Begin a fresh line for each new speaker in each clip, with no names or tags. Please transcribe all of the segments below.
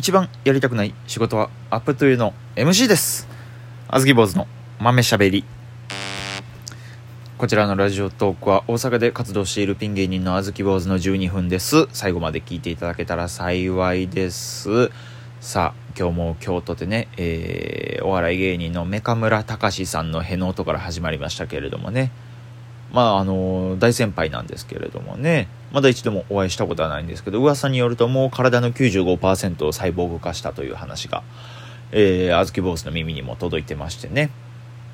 一番やりたくない仕事はアップというの MC です。あずき坊主の豆しゃべり。こちらのラジオトークは大阪で活動しているピン芸人のあずき坊主の12分です。最後まで聞いていただけたら幸いです。さあ今日も京都でね、えー、お笑い芸人のメカ村隆さんのへの音から始まりましたけれどもね。まああの大先輩なんですけれどもね。まだ一度もお会いしたことはないんですけど噂によるともう体の95%をサイボーグ化したという話が、えー、あずき坊主の耳にも届いてましてね。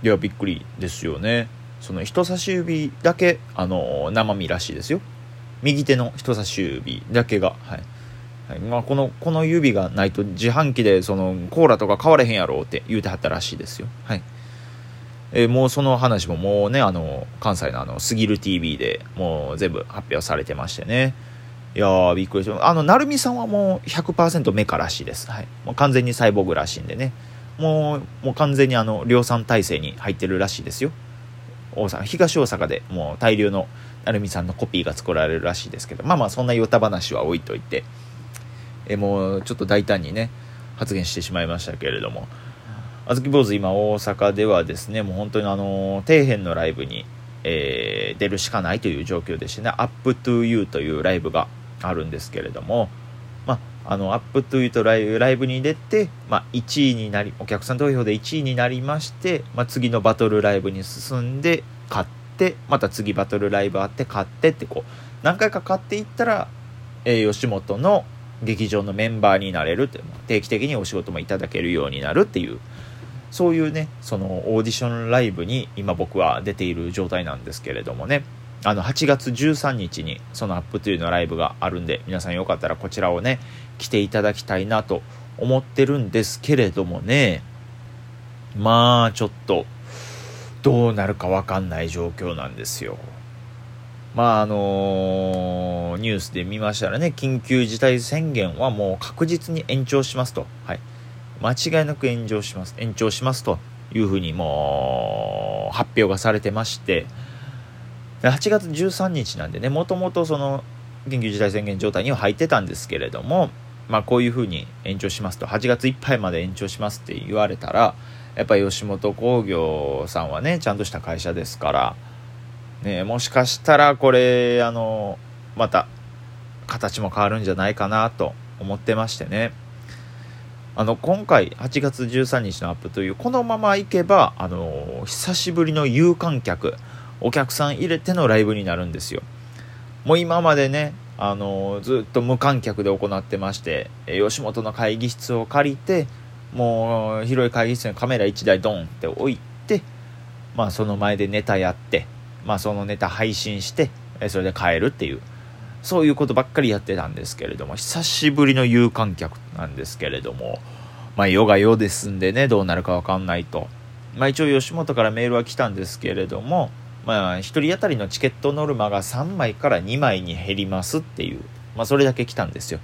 いやびっくりですよね。その人差し指だけあの生身らしいですよ。右手の人差し指だけが。はい。はい。まあ、このこの指がないと自販機でそのコーラとか買われへんやろうって言うてはったらしいですよ。はい。えー、もうその話ももうねあの関西のあの「すぎる TV」でもう全部発表されてましてね。いやーびっくりしたあの成美さんはもう100%メカらしいです、はい、もう完全にサイボーグらしいんでね。もうもう完全にあの量産体制に入ってるらしいですよ。大阪東大阪でもう大量の成美さんのコピーが作られるらしいですけど。まあまあそんなヨタ話は置いといて。えもうちょっと大胆にね発言してしまいましたけれどもあずき坊主今大阪ではですねもう本当にあの底辺のライブに、えー、出るしかないという状況でしてね「UP2U」というライブがあるんですけれどもまああの「UP2U」とライブライブに出て、まあ、1位になりお客さん投票で1位になりまして、まあ、次のバトルライブに進んで勝ってまた次バトルライブあって勝ってってこう何回か勝っていったら、えー、吉本の劇場のメンバーになれるって定期的にお仕事もいただけるようになるっていうそういうねそのオーディションライブに今僕は出ている状態なんですけれどもねあの8月13日にそのアップというのライブがあるんで皆さんよかったらこちらをね来ていただきたいなと思ってるんですけれどもねまあちょっとどうなるか分かんない状況なんですよ。まああのー、ニュースで見ましたらね緊急事態宣言はもう確実に延長しますと。はい間違いなく延長します延長しますというふうにもう発表がされてまして8月13日なんでねもともとその緊急事態宣言状態には入ってたんですけれどもまあこういうふうに延長しますと8月いっぱいまで延長しますって言われたらやっぱり吉本興業さんはねちゃんとした会社ですからねもしかしたらこれあのまた形も変わるんじゃないかなと思ってましてね。あの今回8月13日のアップというこのままいけばあの久しぶりの有観客お客さん入れてのライブになるんですよ。もう今までねあのずっと無観客で行ってまして吉本の会議室を借りてもう広い会議室にカメラ1台ドンって置いてまあその前でネタやってまあそのネタ配信してそれで帰るっていうそういうことばっかりやってたんですけれども、久しぶりの有観客なんですけれども、まあ、世が世ですんでね、どうなるかわかんないと。まあ、一応吉本からメールは来たんですけれども、まあ、1人当たりのチケットノルマが3枚から2枚に減りますっていう、まあ、それだけ来たんですよ。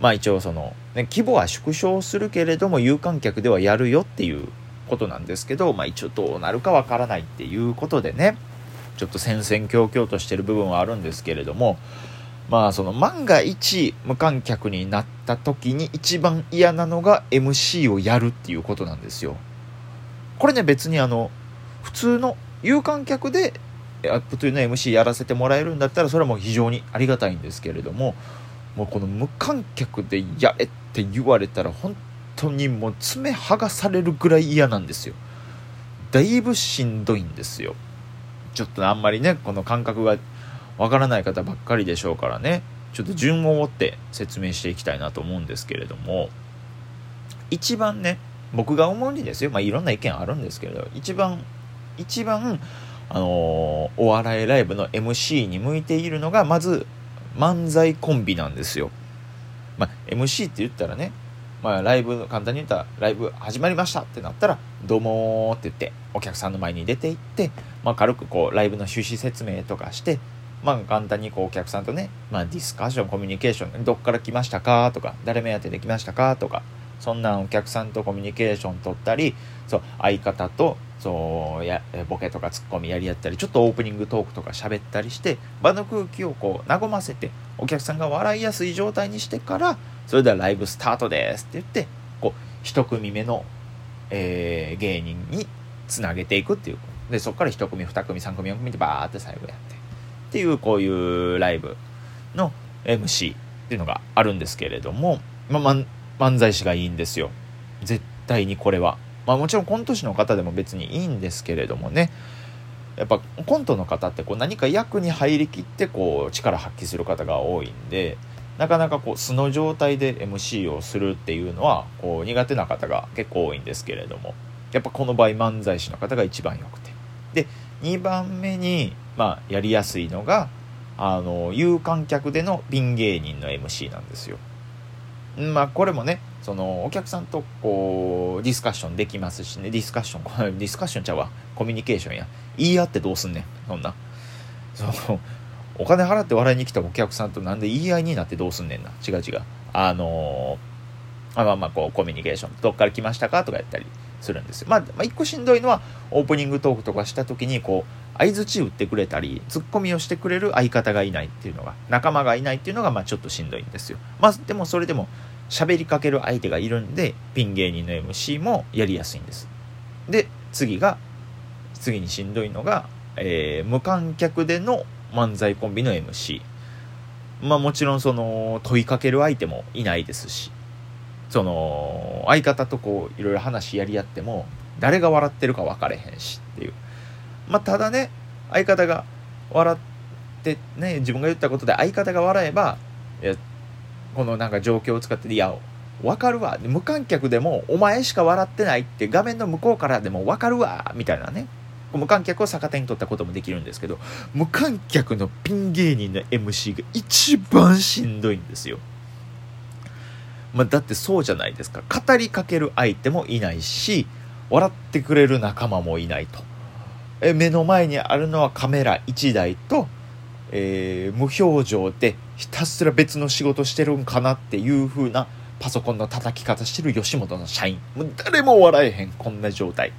まあ、一応その、ね、規模は縮小するけれども、有観客ではやるよっていうことなんですけど、まあ、一応どうなるかわからないっていうことでね、ちょっと戦々恐々としてる部分はあるんですけれども、まあその万が一無観客になった時に一番嫌なのが MC をやるっていうことなんですよ。これね別にあの普通の有観客でアップというの MC やらせてもらえるんだったらそれはもう非常にありがたいんですけれどももうこの無観客でやれって言われたら本当にもう爪剥がされるぐらい嫌なんですよ。だいぶしんどいんですよ。ちょっとあんまりねこの感覚がわからない方ばっかりでしょうからね。ちょっと順を追って説明していきたいなと思うんですけれども。一番ね僕が思うにですよ。まあいろんな意見あるんですけれど。一番一番あのー、お笑いライブの MC に向いているのがまず漫才コンビなんですよ。まあ、MC って言ったらね、まあ、ライブ簡単に言ったらライブ始まりましたってなったら「どうも」って言ってお客さんの前に出て行って、まあ、軽くこうライブの趣旨説明とかしてまあ簡単にこうお客さんとね、まあ、ディスカッションコミュニケーションどっから来ましたか？とか誰目当てで来ましたか？とかそんなお客さんとコミュニケーション取ったりそう相方とそうやボケとかツッコミやり合ったりちょっとオープニングトークとか喋ったりして場の空気をこう和ませてお客さんが笑いやすい状態にしてからそれではライブスタートですって言ってこう一組目の、えー、芸人につなげていくっていう。でそこから1組2組3組4組でバーって最後やって。っていうこういうライブの MC っていうのがあるんですけれども、まあ、漫才師がいいんですよ。絶対にこれは。まあもちろんコント師の方でも別にいいんですけれどもね。やっぱコントの方ってこう何か役に入りきってこう力発揮する方が多いんでなかなかこう素の状態で MC をするっていうのはこう苦手な方が結構多いんですけれども。やっぱこの場合漫才師の方が一番よくて。で2番目に、まあ、やりやすいのがあの有観客でのピン芸人の MC なんですよ。まあこれもねそのお客さんとこうディスカッションできますしねディスカッション ディスカッションちゃうわ。コミュニケーションや。言い合ってどうすんねん。そんな。そのお金払って笑いに来たお客さんとなんで言い合いになってどうすんねんな。違う違う。あのー、あまあまあこうコミュニケーション。どっから来ましたか？とかやったり。するんですよ。まあ、まあ、一個しんどいのは、オープニングトークとかした時に、こう、相づち打ってくれたり、ツッコミをしてくれる相方がいないっていうのが、仲間がいないっていうのが、まあ、ちょっとしんどいんですよ。まあ、でもそれでも、喋りかける相手がいるんで、ピン芸人の MC もやりやすいんです。で、次が、次にしんどいのが、えー、無観客での漫才コンビの MC。まあもちろんその問いかける相手もいないですし、その相方とこういろいろ話やり合っても誰が笑ってるか分かれへんしっていう。まあただね相方が笑ってね自分が言ったことで相方が笑えばこのなんか状況を使っていや分かるわ。無観客でもお前しか笑ってないって画面の向こうからでも分かるわみたいなね。無観客を逆手に取ったこともできるんですけど無観客のピン芸人の MC が一番しんどいんですよ。まあ、だってそうじゃないですか。語りかける相手もいないし笑ってくれる仲間もいないと。え目の前にあるのはカメラ1台と、えー、無表情でひたすら別の仕事してるんかなっていう風なパソコンの叩き方してる吉本の社員。もう誰も笑えへんこんな状態。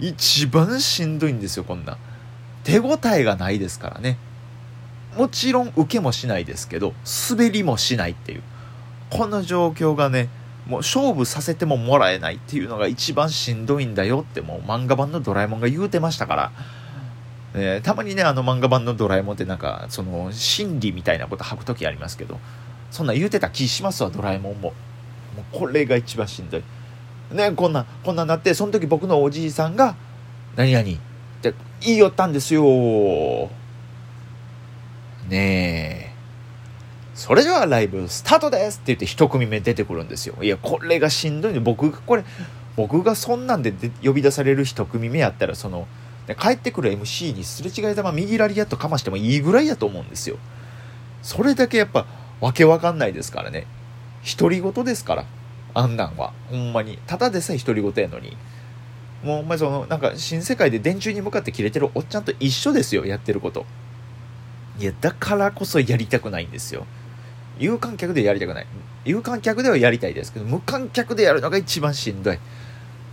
一番しんどいんですよこんな手応えがないですからね。もちろん受けもしないですけど滑りもしないっていう。この状況がねもう勝負させてももらえないっていうのが一番しんどいんだよってもう漫画版のドラえもんが言うてましたから、えー、たまにねあの漫画版のドラえもんってなんかその心理みたいなこと吐く時ありますけどそんな言うてた気しますわドラえもんも。もうこれが一番しんどい。ねこんなこんななってその時僕のおじいさんが「何々」って言いよったんですよ。ねえ。それではライブスタートですって言って一組目出てくるんですよ。いや、これがしんどいんで、僕がこれ、僕がそんなんで呼び出される一組目やったら、その、帰ってくる MC にすれ違いざま右ラリアットかましてもいいぐらいやと思うんですよ。それだけやっぱ、わけわかんないですからね。独り言ですから。あんなんは。ほんまに。ただでさえ独り言やのに。もう、お前その、なんか、新世界で電柱に向かって切れてるおっちゃんと一緒ですよ、やってること。いや、だからこそやりたくないんですよ。有観客でやりたくない。有観客ではやりたいですけど無観客でやるのが一番しんどい。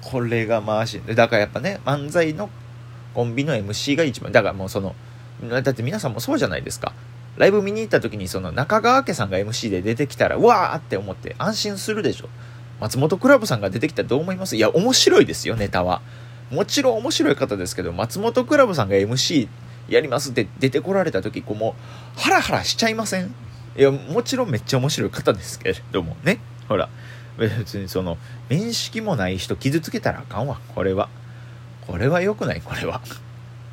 これがまあしんどい。だからやっぱね漫才のコンビの MC が一番だからもうそのだって皆さんもそうじゃないですか。ライブ見に行った時にその中川家さんが MC で出てきたらうわーって思って安心するでしょ。松本クラブさんが出てきたらどう思います？いや面白いですよネタは。もちろん面白い方ですけど松本クラブさんが MC やりますって出てこられた時こうもうハラハラしちゃいません？いや、もちろんめっちゃ面白い方ですけれどもね。ほら、別にその、面識もない人傷つけたらあかんわ、これは。これは良くない、これは。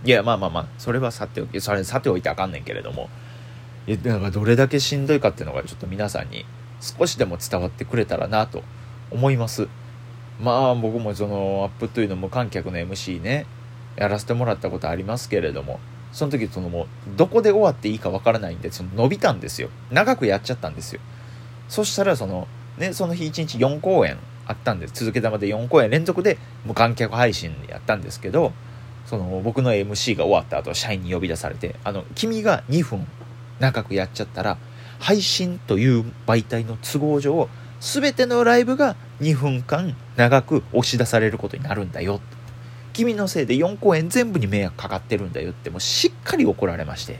いや、まあまあまあ、それはさておき、それさておいてあかんねんけれども。いや、だからどれだけしんどいかっていうのがちょっと皆さんに少しでも伝わってくれたらなと思います。まあ僕もそのアップトゥーの無観客の MC ね、やらせてもらったことありますけれども、その時そのもうどこで終わっていいかわからないんでその伸びたんですよ。長くやっちゃったんですよ。そしたらそのねその日1日4公演あったんです。続けたまで4公演連続で無観客配信やったんですけどその僕の MC が終わった後社員に呼び出されてあの君が2分長くやっちゃったら配信という媒体の都合上全てのライブが2分間長く押し出されることになるんだよ。君のせいで4公演全部に迷惑かかってるんだよってもうしっかり怒られまして。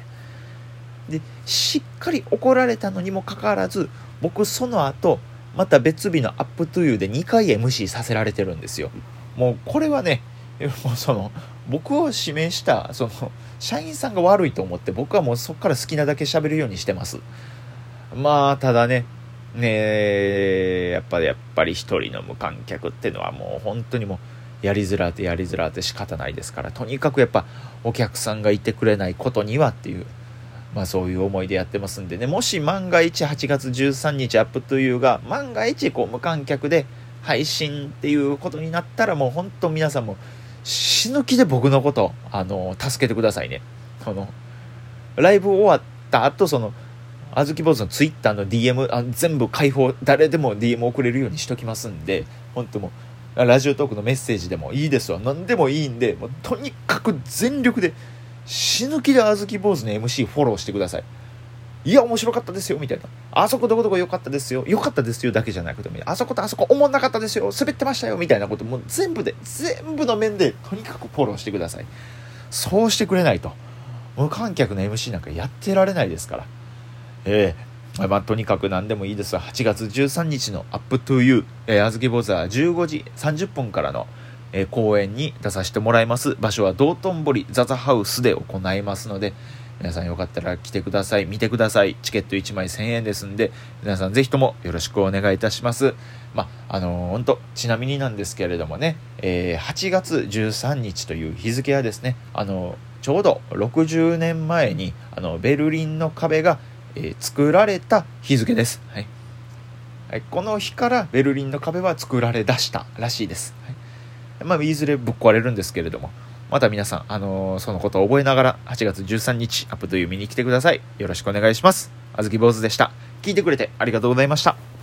でしっかり怒られたのにもかかわらず僕その後また別日の「アップトゥーユーで2回 MC させられてるんですよ。もうこれはねもうその僕を指名したその社員さんが悪いと思って僕はもうそこから好きなだけ喋るようにしてます。まあただねねやっぱりやっぱり一人の無観客っていうのはもう本当にもうやりづらってやりづらって仕方ないですからとにかくやっぱお客さんがいてくれないことにはっていうまあそういう思いでやってますんでね。もし万が一8月13日アップというが万が一こう無観客で配信っていうことになったらもう本当皆さんも死ぬ気で僕のことあの助けてくださいね。そのライブ終わった後そのあずき坊主のツイッターの DM あ全部開放誰でも DM 送れるようにしときますんで本当もうラジオトークのメッセージでもいいですわ。何でもいいんでもうとにかく全力で死ぬ気であずき坊主の MC フォローしてください。いや面白かったですよみたいな。あそこどこどこ良かったですよ。良かったですよだけじゃなくてもあそことあそこおもんなかったですよ。滑ってましたよみたいなことも全部で全部の面でとにかくフォローしてください。そうしてくれないと。無観客の MC なんかやってられないですから。えー、まあ、とにかく何でもいいです。が8月13日の「 UP TO YOU、えー、あずき坊主は15時30分からの、えー、公演に出させてもらいます。場所は道頓堀ザザハウスで行いますので皆さんよかったら来てください。見てください。チケット1枚1000円ですんで皆さんぜひともよろしくお願いいたします。まあのー、本当ちなみになんですけれどもね、えー、8月13日という日付はですねあのー、ちょうど60年前にあのベルリンの壁がえー、作られた日付です、はい、はい、この日からベルリンの壁は作られだしたらしいです、はい、まあ、いずれぶっ壊れるんですけれども。また皆さん、あのー、そのことを覚えながら8月13日アップという見に来てください。よろしくお願いします。あずき坊主でした。聞いてくれてありがとうございました